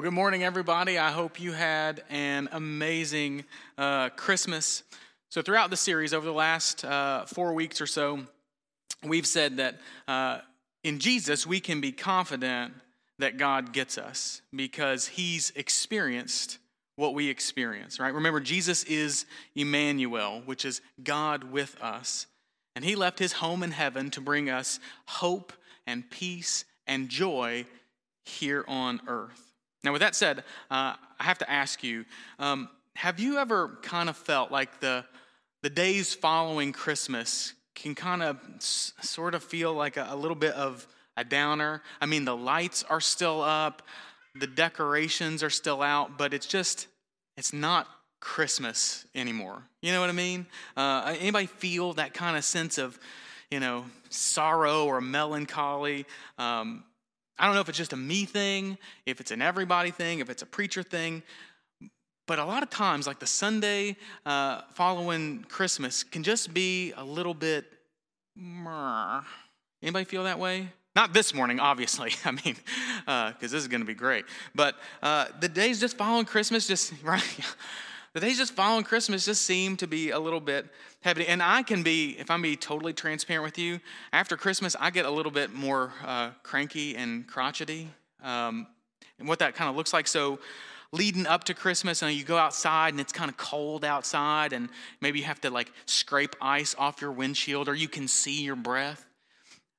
Well, good morning, everybody. I hope you had an amazing uh, Christmas. So, throughout the series, over the last uh, four weeks or so, we've said that uh, in Jesus, we can be confident that God gets us because he's experienced what we experience, right? Remember, Jesus is Emmanuel, which is God with us. And he left his home in heaven to bring us hope and peace and joy here on earth. Now, with that said, uh, I have to ask you um, have you ever kind of felt like the, the days following Christmas can kind of s- sort of feel like a, a little bit of a downer? I mean, the lights are still up, the decorations are still out, but it's just, it's not Christmas anymore. You know what I mean? Uh, anybody feel that kind of sense of, you know, sorrow or melancholy? Um, I don't know if it's just a me thing, if it's an everybody thing, if it's a preacher thing, but a lot of times, like the Sunday uh, following Christmas, can just be a little bit. Anybody feel that way? Not this morning, obviously. I mean, because uh, this is going to be great. But uh, the days just following Christmas, just right. The days just following Christmas just seem to be a little bit heavy. And I can be, if I'm be totally transparent with you, after Christmas, I get a little bit more uh, cranky and crotchety. Um, and what that kind of looks like. So, leading up to Christmas, and you go outside and it's kind of cold outside, and maybe you have to like scrape ice off your windshield, or you can see your breath.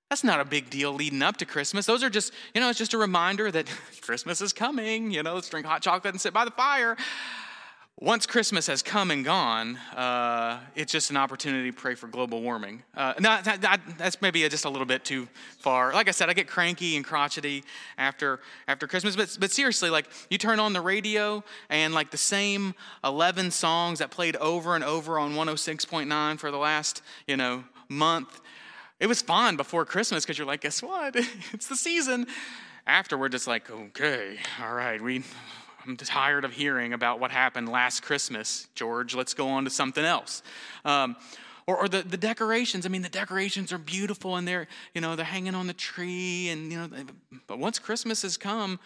That's not a big deal leading up to Christmas. Those are just, you know, it's just a reminder that Christmas is coming. You know, let's drink hot chocolate and sit by the fire once Christmas has come and gone, uh, it's just an opportunity to pray for global warming. Uh, not, that, that's maybe just a little bit too far. Like I said, I get cranky and crotchety after after Christmas. But but seriously, like you turn on the radio and like the same 11 songs that played over and over on 106.9 for the last you know month. It was fun before Christmas because you're like, guess what? it's the season. Afterward, it's like, okay, all right, we I'm tired of hearing about what happened last Christmas, George. Let's go on to something else. Um, or, or the, the decorations. I mean, the decorations are beautiful and they're, you know, they're hanging on the tree and, you know, but once Christmas has come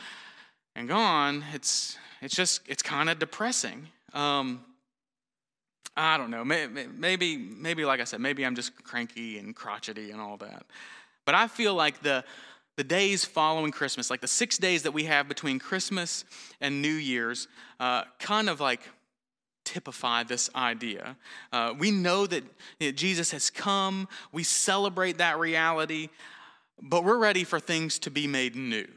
and gone, it's, it's just, it's kind of depressing. Um, I don't know. Maybe, maybe, like I said, maybe I'm just cranky and crotchety and all that. But I feel like the, the days following Christmas, like the six days that we have between Christmas and New Year's, uh, kind of like typify this idea. Uh, we know that you know, Jesus has come, we celebrate that reality, but we're ready for things to be made new,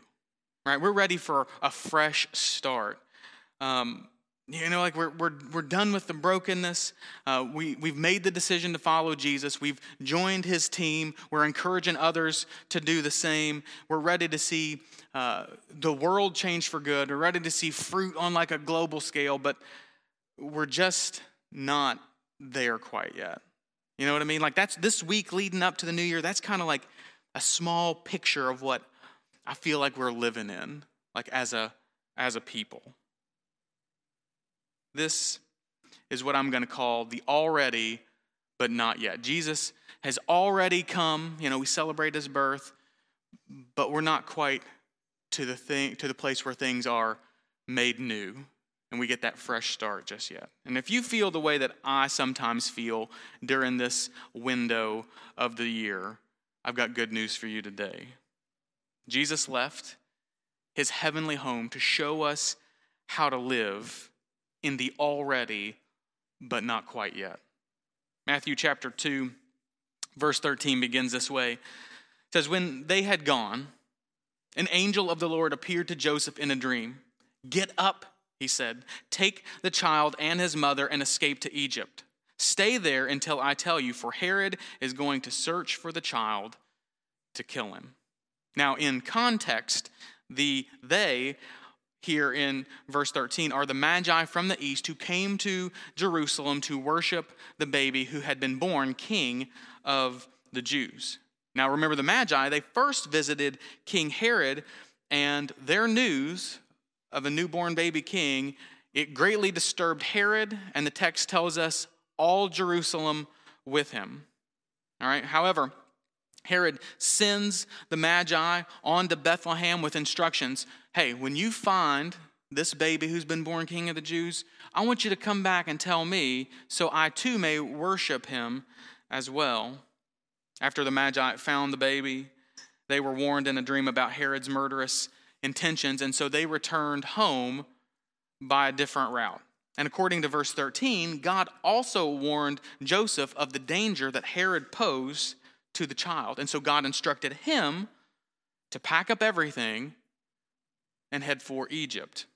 right? We're ready for a fresh start. Um, you know, like we're, we're, we're done with the brokenness. Uh, we, we've made the decision to follow Jesus. We've joined his team. We're encouraging others to do the same. We're ready to see uh, the world change for good. We're ready to see fruit on like a global scale, but we're just not there quite yet. You know what I mean? Like that's this week leading up to the new year, that's kind of like a small picture of what I feel like we're living in, like as a as a people. This is what I'm going to call the already but not yet. Jesus has already come. You know, we celebrate his birth, but we're not quite to the thing to the place where things are made new and we get that fresh start just yet. And if you feel the way that I sometimes feel during this window of the year, I've got good news for you today. Jesus left his heavenly home to show us how to live in the already, but not quite yet. Matthew chapter 2, verse 13 begins this way. It says, When they had gone, an angel of the Lord appeared to Joseph in a dream. Get up, he said, take the child and his mother and escape to Egypt. Stay there until I tell you, for Herod is going to search for the child to kill him. Now, in context, the they here in verse 13 are the Magi from the east who came to Jerusalem to worship the baby who had been born king of the Jews. Now, remember the Magi, they first visited King Herod, and their news of a newborn baby king, it greatly disturbed Herod, and the text tells us all Jerusalem with him. All right, however, Herod sends the Magi on to Bethlehem with instructions hey, when you find this baby who's been born king of the Jews, I want you to come back and tell me so I too may worship him as well. After the Magi found the baby, they were warned in a dream about Herod's murderous intentions, and so they returned home by a different route. And according to verse 13, God also warned Joseph of the danger that Herod posed to the child. And so God instructed him to pack up everything and head for Egypt.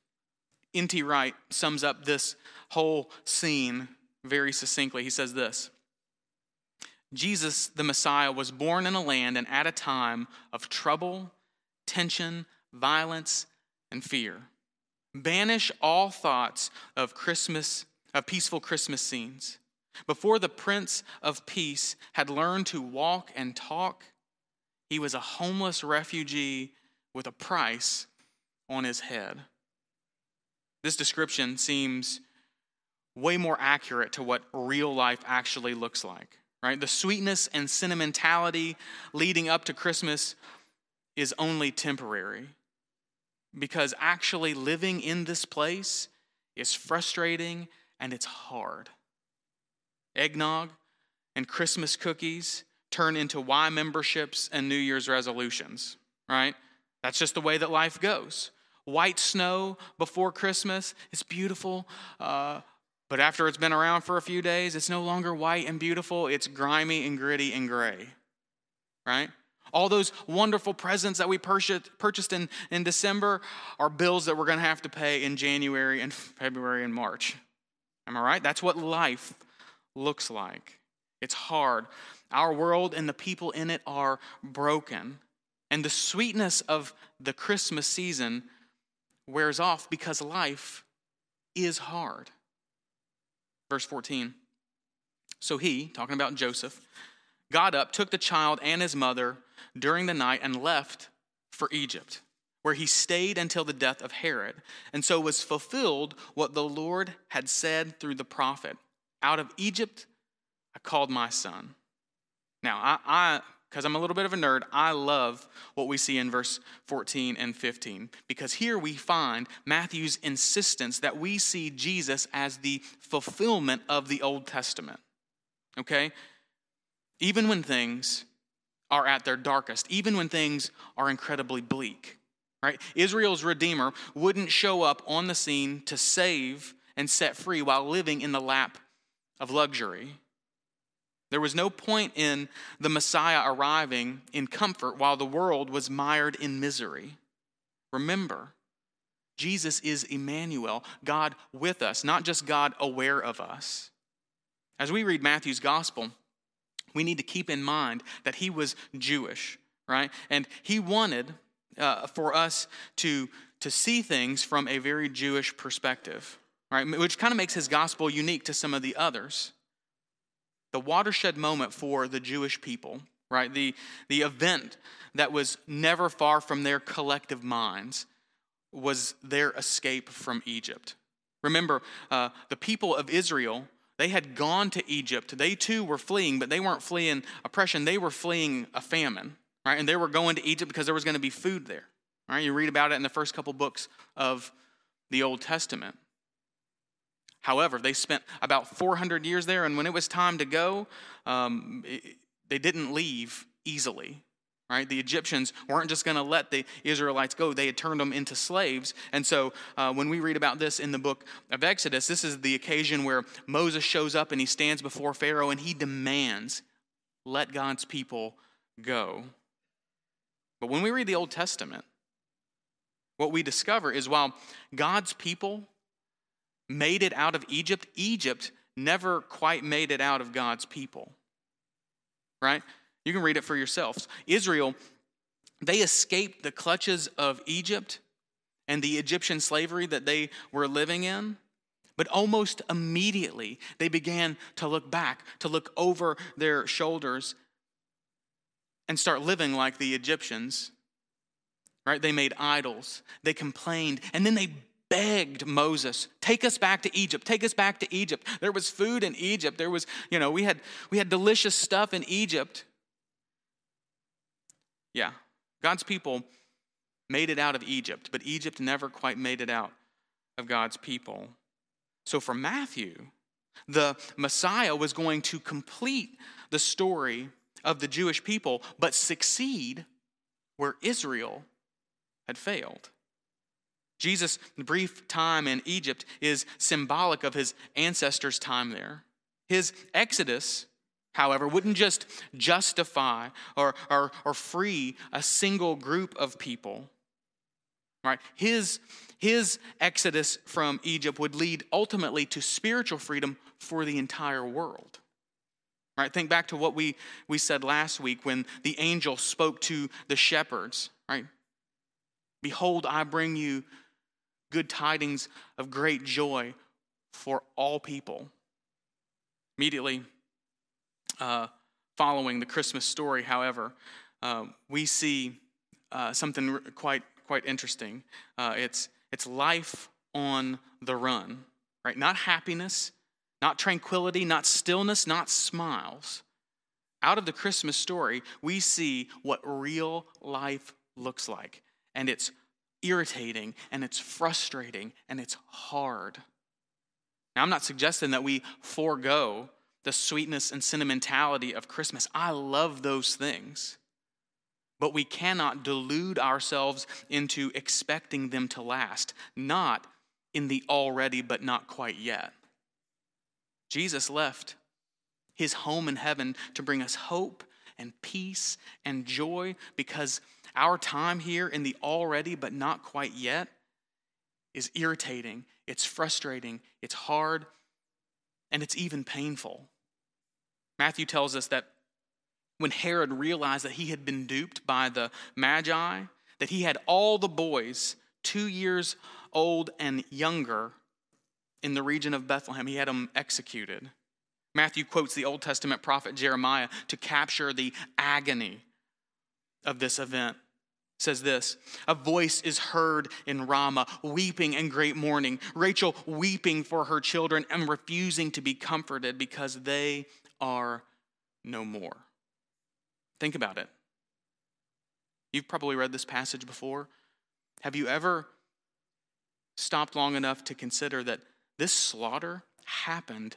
N.T. Wright sums up this whole scene very succinctly. He says this Jesus, the Messiah, was born in a land and at a time of trouble, tension, violence, and fear. Banish all thoughts of Christmas, of peaceful Christmas scenes. Before the Prince of Peace had learned to walk and talk, he was a homeless refugee with a price on his head. This description seems way more accurate to what real life actually looks like, right? The sweetness and sentimentality leading up to Christmas is only temporary because actually living in this place is frustrating and it's hard. Eggnog and Christmas cookies turn into Y memberships and New Year's resolutions, right? That's just the way that life goes. White snow before Christmas is beautiful, uh, but after it's been around for a few days, it's no longer white and beautiful. It's grimy and gritty and gray, right? All those wonderful presents that we purchased in, in December are bills that we're going to have to pay in January and February and March. Am I right? That's what life looks like. It's hard. Our world and the people in it are broken. And the sweetness of the Christmas season wears off because life is hard. Verse 14. So he, talking about Joseph, got up, took the child and his mother during the night, and left for Egypt, where he stayed until the death of Herod. And so was fulfilled what the Lord had said through the prophet Out of Egypt I called my son. Now, I, I because I'm a little bit of a nerd, I love what we see in verse 14 and 15. Because here we find Matthew's insistence that we see Jesus as the fulfillment of the Old Testament. Okay? Even when things are at their darkest, even when things are incredibly bleak, right? Israel's Redeemer wouldn't show up on the scene to save and set free while living in the lap of luxury. There was no point in the Messiah arriving in comfort while the world was mired in misery. Remember, Jesus is Emmanuel, God with us, not just God aware of us. As we read Matthew's gospel, we need to keep in mind that he was Jewish, right? And he wanted uh, for us to, to see things from a very Jewish perspective, right? Which kind of makes his gospel unique to some of the others the watershed moment for the Jewish people, right? The, the event that was never far from their collective minds was their escape from Egypt. Remember, uh, the people of Israel, they had gone to Egypt. They too were fleeing, but they weren't fleeing oppression, they were fleeing a famine, right? And they were going to Egypt because there was going to be food there. Right? You read about it in the first couple books of the Old Testament. However, they spent about 400 years there, and when it was time to go, um, it, they didn't leave easily. Right? The Egyptians weren't just going to let the Israelites go, they had turned them into slaves. And so, uh, when we read about this in the book of Exodus, this is the occasion where Moses shows up and he stands before Pharaoh and he demands, let God's people go. But when we read the Old Testament, what we discover is while God's people made it out of Egypt, Egypt never quite made it out of God's people. Right? You can read it for yourselves. Israel, they escaped the clutches of Egypt and the Egyptian slavery that they were living in. But almost immediately, they began to look back, to look over their shoulders, and start living like the Egyptians. Right? They made idols, they complained, and then they begged Moses, take us back to Egypt, take us back to Egypt. There was food in Egypt. There was, you know, we had we had delicious stuff in Egypt. Yeah. God's people made it out of Egypt, but Egypt never quite made it out of God's people. So for Matthew, the Messiah was going to complete the story of the Jewish people, but succeed where Israel had failed. Jesus' brief time in Egypt is symbolic of his ancestors' time there. His exodus, however, wouldn't just justify or, or, or free a single group of people. Right? His, his exodus from Egypt would lead ultimately to spiritual freedom for the entire world. Right? Think back to what we, we said last week when the angel spoke to the shepherds, right? Behold, I bring you good tidings of great joy for all people. Immediately uh, following the Christmas story, however, uh, we see uh, something quite quite interesting. Uh, it's it's life on the run, right? Not happiness, not tranquility, not stillness, not smiles. Out of the Christmas story, we see what real life looks like. And it's irritating and it's frustrating and it's hard. Now, I'm not suggesting that we forego the sweetness and sentimentality of Christmas. I love those things. But we cannot delude ourselves into expecting them to last, not in the already but not quite yet. Jesus left his home in heaven to bring us hope and peace and joy because our time here in the already but not quite yet is irritating, it's frustrating, it's hard, and it's even painful. Matthew tells us that when Herod realized that he had been duped by the Magi, that he had all the boys two years old and younger in the region of Bethlehem. He had them executed. Matthew quotes the Old Testament prophet Jeremiah to capture the agony of this event. says this A voice is heard in Ramah, weeping and great mourning. Rachel weeping for her children and refusing to be comforted because they are no more. Think about it. You've probably read this passage before. Have you ever stopped long enough to consider that this slaughter happened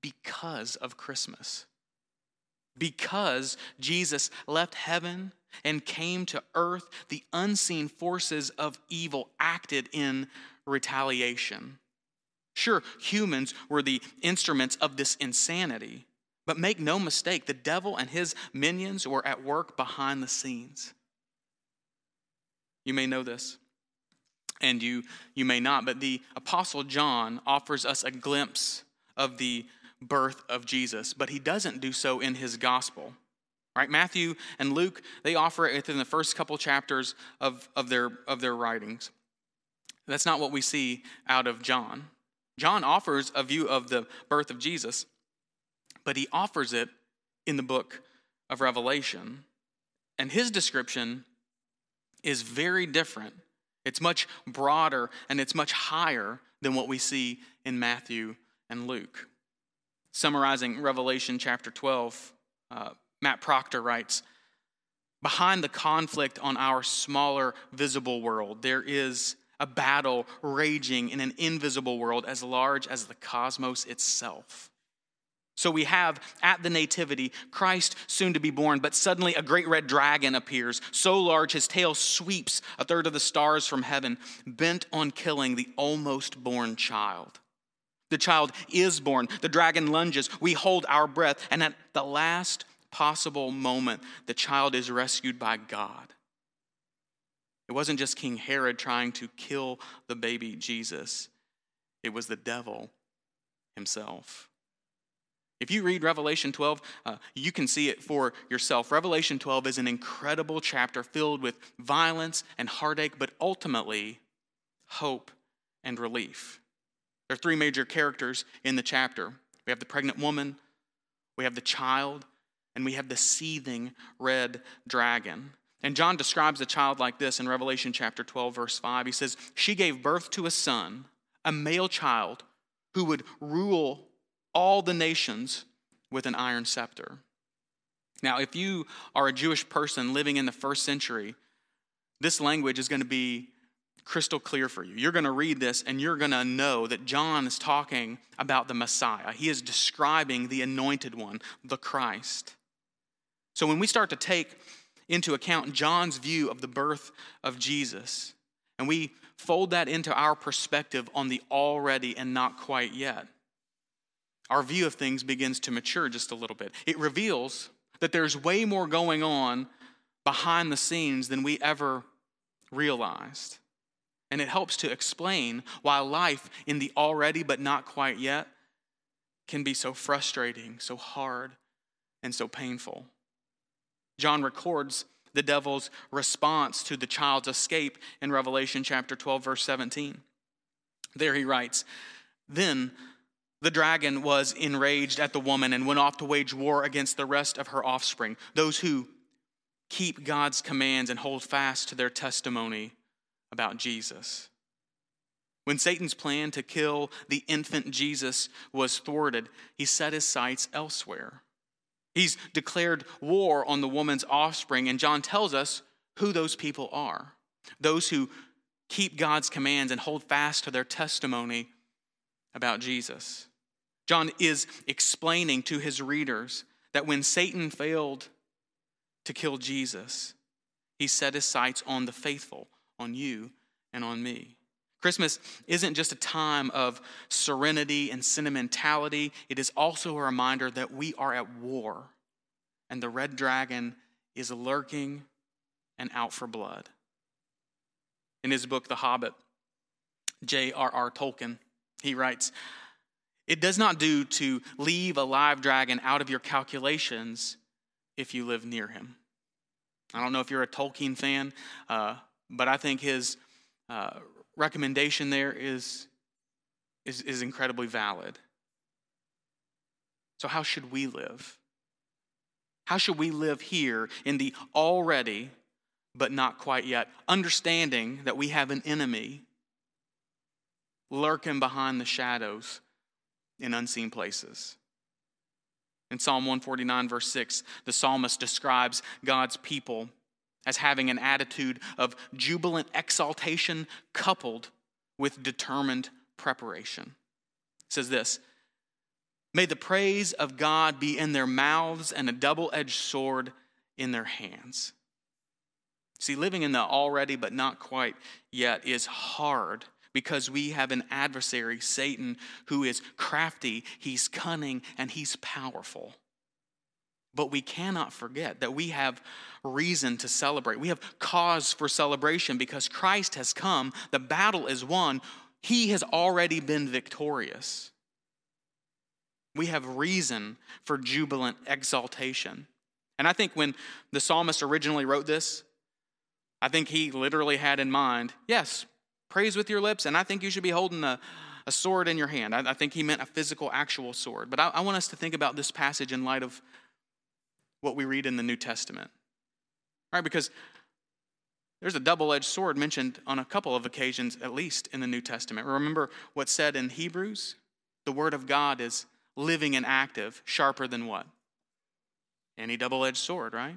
because of Christmas. Because Jesus left heaven and came to earth, the unseen forces of evil acted in retaliation. Sure, humans were the instruments of this insanity, but make no mistake, the devil and his minions were at work behind the scenes. You may know this and you, you may not. But the Apostle John offers us a glimpse of the birth of Jesus, but he doesn't do so in his gospel. Right? Matthew and Luke, they offer it within the first couple chapters of, of, their, of their writings. That's not what we see out of John. John offers a view of the birth of Jesus, but he offers it in the book of Revelation. And his description is very different it's much broader and it's much higher than what we see in Matthew and Luke. Summarizing Revelation chapter 12, uh, Matt Proctor writes Behind the conflict on our smaller visible world, there is a battle raging in an invisible world as large as the cosmos itself. So we have at the Nativity Christ soon to be born, but suddenly a great red dragon appears, so large his tail sweeps a third of the stars from heaven, bent on killing the almost born child. The child is born, the dragon lunges, we hold our breath, and at the last possible moment, the child is rescued by God. It wasn't just King Herod trying to kill the baby Jesus, it was the devil himself. If you read Revelation 12, uh, you can see it for yourself. Revelation 12 is an incredible chapter filled with violence and heartache, but ultimately hope and relief. There are three major characters in the chapter we have the pregnant woman, we have the child, and we have the seething red dragon. And John describes the child like this in Revelation chapter 12, verse 5. He says, She gave birth to a son, a male child, who would rule all the nations with an iron scepter. Now, if you are a Jewish person living in the first century, this language is going to be crystal clear for you. You're going to read this and you're going to know that John is talking about the Messiah. He is describing the anointed one, the Christ. So when we start to take into account John's view of the birth of Jesus, and we fold that into our perspective on the already and not quite yet, our view of things begins to mature just a little bit. It reveals that there's way more going on behind the scenes than we ever realized. And it helps to explain why life in the already but not quite yet can be so frustrating, so hard, and so painful. John records the devil's response to the child's escape in Revelation chapter 12, verse 17. There he writes, Then the dragon was enraged at the woman and went off to wage war against the rest of her offspring, those who keep God's commands and hold fast to their testimony about Jesus. When Satan's plan to kill the infant Jesus was thwarted, he set his sights elsewhere. He's declared war on the woman's offspring, and John tells us who those people are those who keep God's commands and hold fast to their testimony about Jesus. John is explaining to his readers that when Satan failed to kill Jesus, he set his sights on the faithful, on you and on me. Christmas isn't just a time of serenity and sentimentality, it is also a reminder that we are at war and the red dragon is lurking and out for blood. In his book, The Hobbit, J.R.R. Tolkien, he writes, It does not do to leave a live dragon out of your calculations if you live near him. I don't know if you're a Tolkien fan, uh, but I think his uh, recommendation there is, is, is incredibly valid. So, how should we live? How should we live here in the already but not quite yet, understanding that we have an enemy lurking behind the shadows in unseen places? In Psalm 149, verse 6, the psalmist describes God's people as having an attitude of jubilant exaltation coupled with determined preparation. It says this May the praise of God be in their mouths and a double edged sword in their hands. See, living in the already but not quite yet is hard because we have an adversary, Satan, who is crafty, he's cunning, and he's powerful. But we cannot forget that we have reason to celebrate. We have cause for celebration because Christ has come, the battle is won, he has already been victorious. We have reason for jubilant exaltation. And I think when the psalmist originally wrote this, I think he literally had in mind, yes, praise with your lips, and I think you should be holding a, a sword in your hand. I, I, think he meant a physical, actual sword. But I, I want us to think about this passage in light of what we read in the New Testament. Right? Because there's a double edged sword mentioned on a couple of occasions, at least in the New Testament. Remember what's said in Hebrews? The Word of God is living and active, sharper than what? Any double edged sword, right?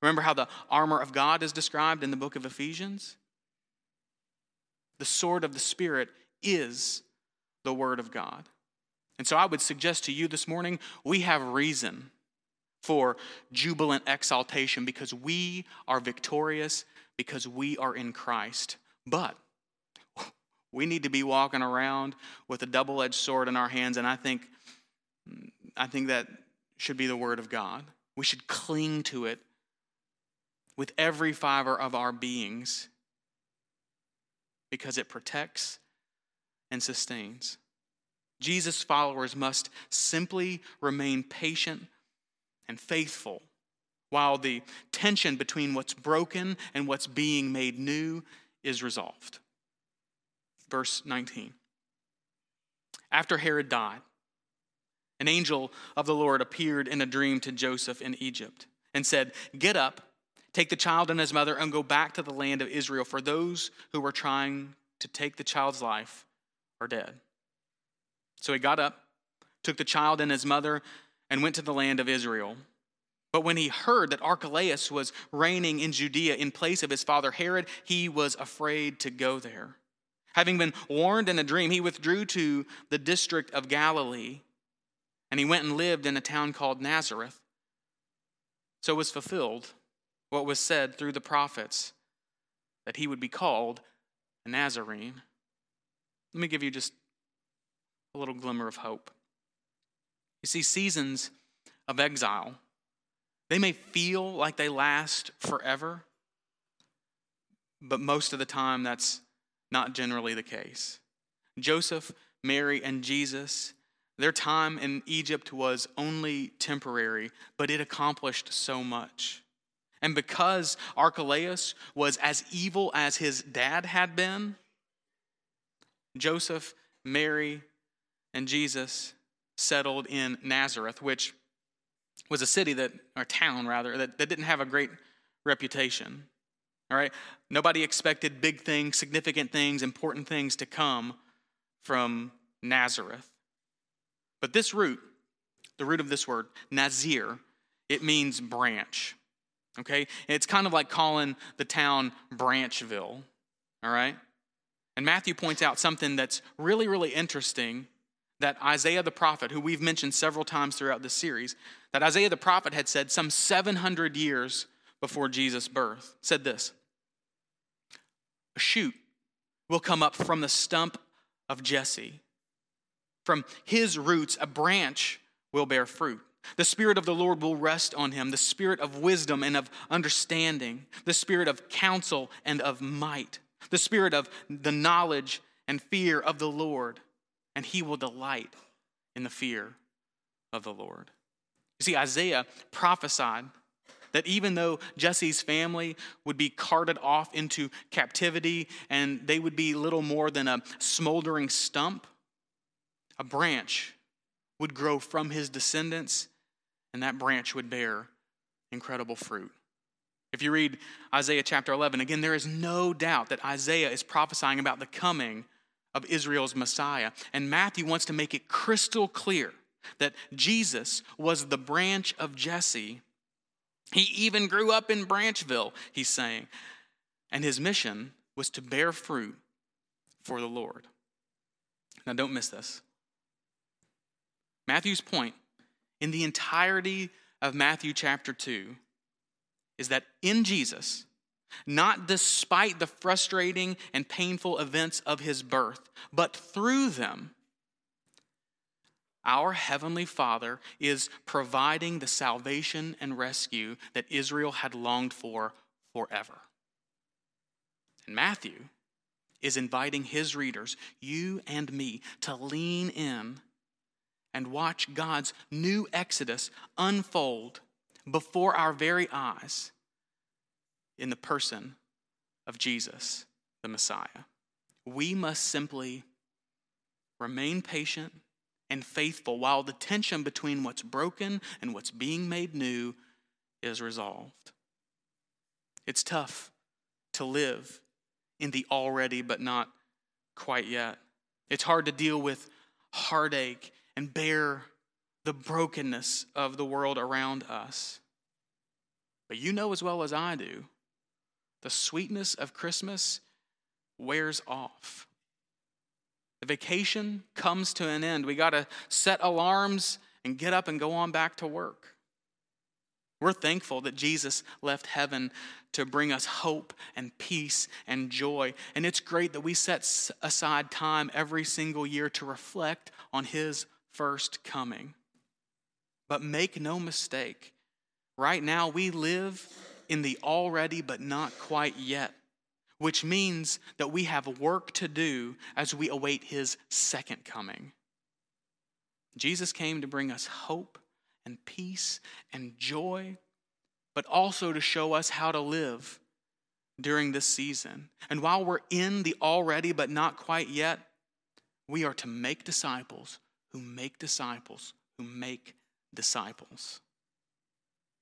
Remember how the armor of God is described in the book of Ephesians? The sword of the Spirit is the Word of God. And so I would suggest to you this morning we have reason for jubilant exaltation because we are victorious, because we are in Christ. But we need to be walking around with a double edged sword in our hands, and I think, I think that should be the Word of God. We should cling to it with every fiber of our beings because it protects and sustains. Jesus' followers must simply remain patient and faithful while the tension between what's broken and what's being made new is resolved. Verse 19. After Herod died, an angel of the Lord appeared in a dream to Joseph in Egypt and said, Get up, take the child and his mother, and go back to the land of Israel, for those who were trying to take the child's life are dead. So he got up, took the child and his mother, and went to the land of Israel. But when he heard that Archelaus was reigning in Judea in place of his father Herod, he was afraid to go there. Having been warned in a dream, he withdrew to the district of Galilee, and he went and lived in a town called Nazareth. So was fulfilled what was said through the prophets that he would be called a Nazarene. Let me give you just a little glimmer of hope. You see, seasons of exile they may feel like they last forever, but most of the time that's not generally the case. Joseph, Mary, and Jesus, their time in Egypt was only temporary, but it accomplished so much. And because Archelaus was as evil as his dad had been, Joseph, Mary, and Jesus settled in Nazareth, which was a city that, or town rather, that, that didn't have a great reputation. All right? Nobody expected big things, significant things, important things to come from Nazareth. But this root, the root of this word, Nazir, it means branch. Okay? it's kind of like calling the town Branchville. All right? And Matthew points out something that's really, really interesting that Isaiah the prophet, who we've mentioned several times throughout this series, that Isaiah the prophet had said some 700 years before Jesus' birth, said this A shoot will come up from the stump of Jesse. From his roots, a branch will bear fruit. The Spirit of the Lord will rest on him the Spirit of wisdom and of understanding, the Spirit of counsel and of might, the Spirit of the knowledge and fear of the Lord and he will delight in the fear of the Lord. You see, Isaiah prophesied that even though Jesse's family would be carted off into captivity and they would be little more than a smoldering stump, a branch would grow from his descendants, and that branch would bear incredible fruit. If you read Isaiah chapter 11, again, there is no doubt that Isaiah is prophesying about the coming of Israel's Messiah. And Matthew wants to make it crystal clear that Jesus was the branch of Jesse. He even grew up in Branchville, he's saying. And his mission was to bear fruit for the Lord. Now, don't miss this. Matthew's point in the entirety of Matthew chapter 2 is that in Jesus, not despite the frustrating and painful events of his birth, but through them. Our Heavenly Father is providing the salvation and rescue that Israel had longed for forever. And Matthew is inviting his readers, you and me, to lean in and watch God's new Exodus unfold before our very eyes in the person of Jesus, the Messiah. We must simply remain patient and faithful while the tension between what's broken and what's being made new is resolved. It's tough to live in the already but not quite yet. It's hard to deal with heartache and bear the brokenness of the world around us. But you know as well as I do the sweetness of Christmas wears off. The vacation comes to an end. We got to set alarms and get up and go on back to work. We're thankful that Jesus left heaven to bring us hope and peace and joy. And it's great that we set aside time every single year to reflect on his first coming. But make no mistake, right now we live in the already but not quite yet, which means that we have work to do as we await his second coming. Jesus came to bring us hope and peace and joy, but also to show us how to live during this season. And while we're in the already but not quite yet, we are to make disciples who make disciples who make disciples.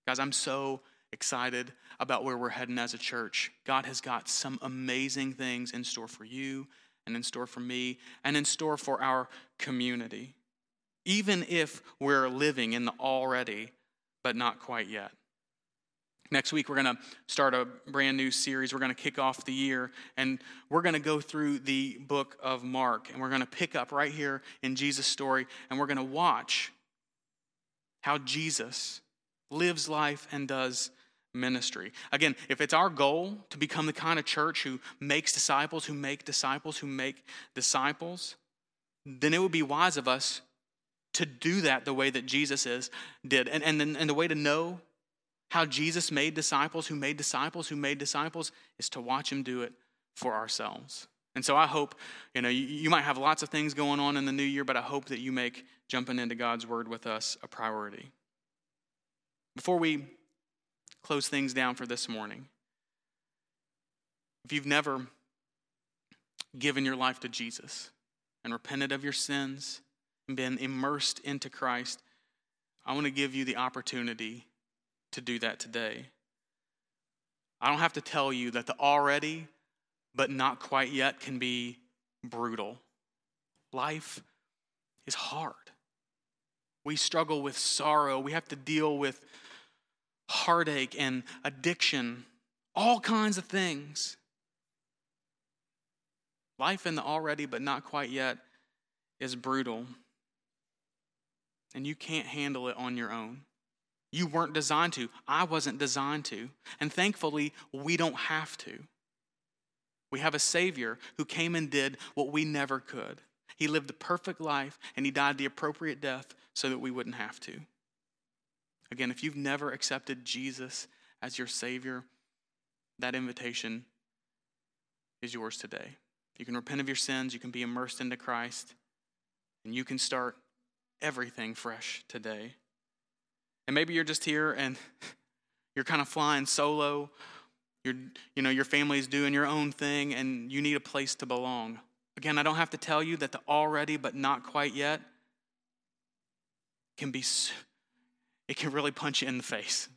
Guys, I'm so excited about where we're heading as a church. God has got some amazing things in store for you and in store for me and in store for our community, even if we're living in the already but not quite yet. Next week, we're going to start a brand new series. We're going to kick off the year, and we're going to go through the book of Mark, and we're going to pick up right here in Jesus' story, and we're going to watch how Jesus lives life and does ministry. Again, if it's our goal to become the kind of church who makes disciples, who make disciples, who make disciples, then it would be wise of us to do that the way that Jesus is did. And, and, and the way to know how Jesus made disciples who made disciples who made disciples is to watch him do it for ourselves. And so I hope, you know, you, you might have lots of things going on in the new year, but I hope that you make jumping into God's word with us a priority. Before we close things down for this morning, if you've never given your life to Jesus and repented of your sins and been immersed into Christ, I want to give you the opportunity to do that today. I don't have to tell you that the already but not quite yet can be brutal. Life is hard. We struggle with sorrow. We have to deal with heartache and addiction, all kinds of things. Life in the already but not quite yet is brutal. And you can't handle it on your own. You weren't designed to. I wasn't designed to. And thankfully, we don't have to. We have a Savior who came and did what we never could. He lived the perfect life and he died the appropriate death so that we wouldn't have to. Again, if you've never accepted Jesus as your Savior, that invitation is yours today. You can repent of your sins, you can be immersed into Christ, and you can start everything fresh today. And maybe you're just here and you're kind of flying solo. You're, you know, your family's doing your own thing and you need a place to belong. Again, I don't have to tell you that the already but not quite yet can be it can really punch you in the face.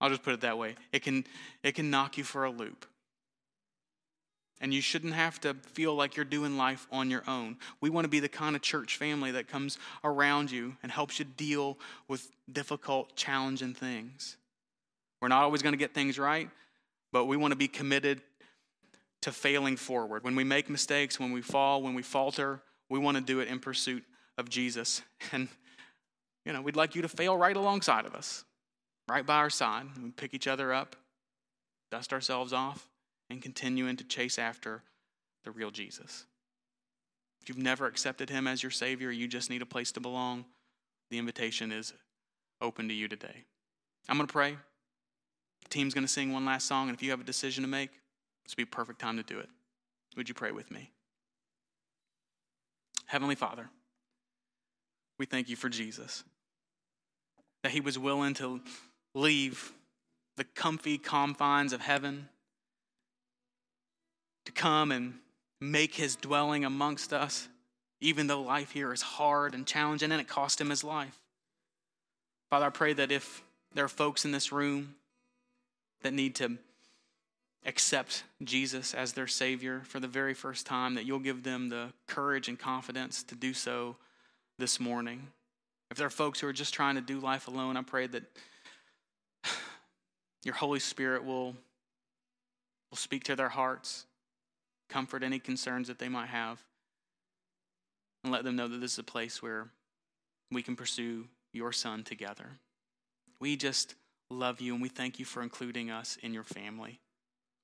I'll just put it that way. It can it can knock you for a loop. And you shouldn't have to feel like you're doing life on your own. We want to be the kind of church family that comes around you and helps you deal with difficult, challenging things. We're not always going to get things right, but we want to be committed to failing forward. When we make mistakes, when we fall, when we falter, we want to do it in pursuit of Jesus. And, you know, we'd like you to fail right alongside of us, right by our side. We pick each other up, dust ourselves off, and continuing to chase after the real Jesus. If you've never accepted him as your Savior, you just need a place to belong, the invitation is open to you today. I'm going to pray. The team's going to sing one last song, and if you have a decision to make, this would be a perfect time to do it. Would you pray with me? Heavenly Father, we thank you for Jesus, that he was willing to leave the comfy confines of heaven to come and make his dwelling amongst us, even though life here is hard and challenging and it cost him his life. Father, I pray that if there are folks in this room that need to accept Jesus as their Savior for the very first time, that you'll give them the courage and confidence to do so this morning. If there are folks who are just trying to do life alone, I pray that your Holy Spirit will, will speak to their hearts comfort any concerns that they might have, and let them know that this is a place where we can pursue your son together. We just love you and we thank you for including us in your family.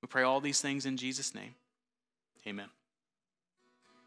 We pray all these things in Jesus' name. Amen.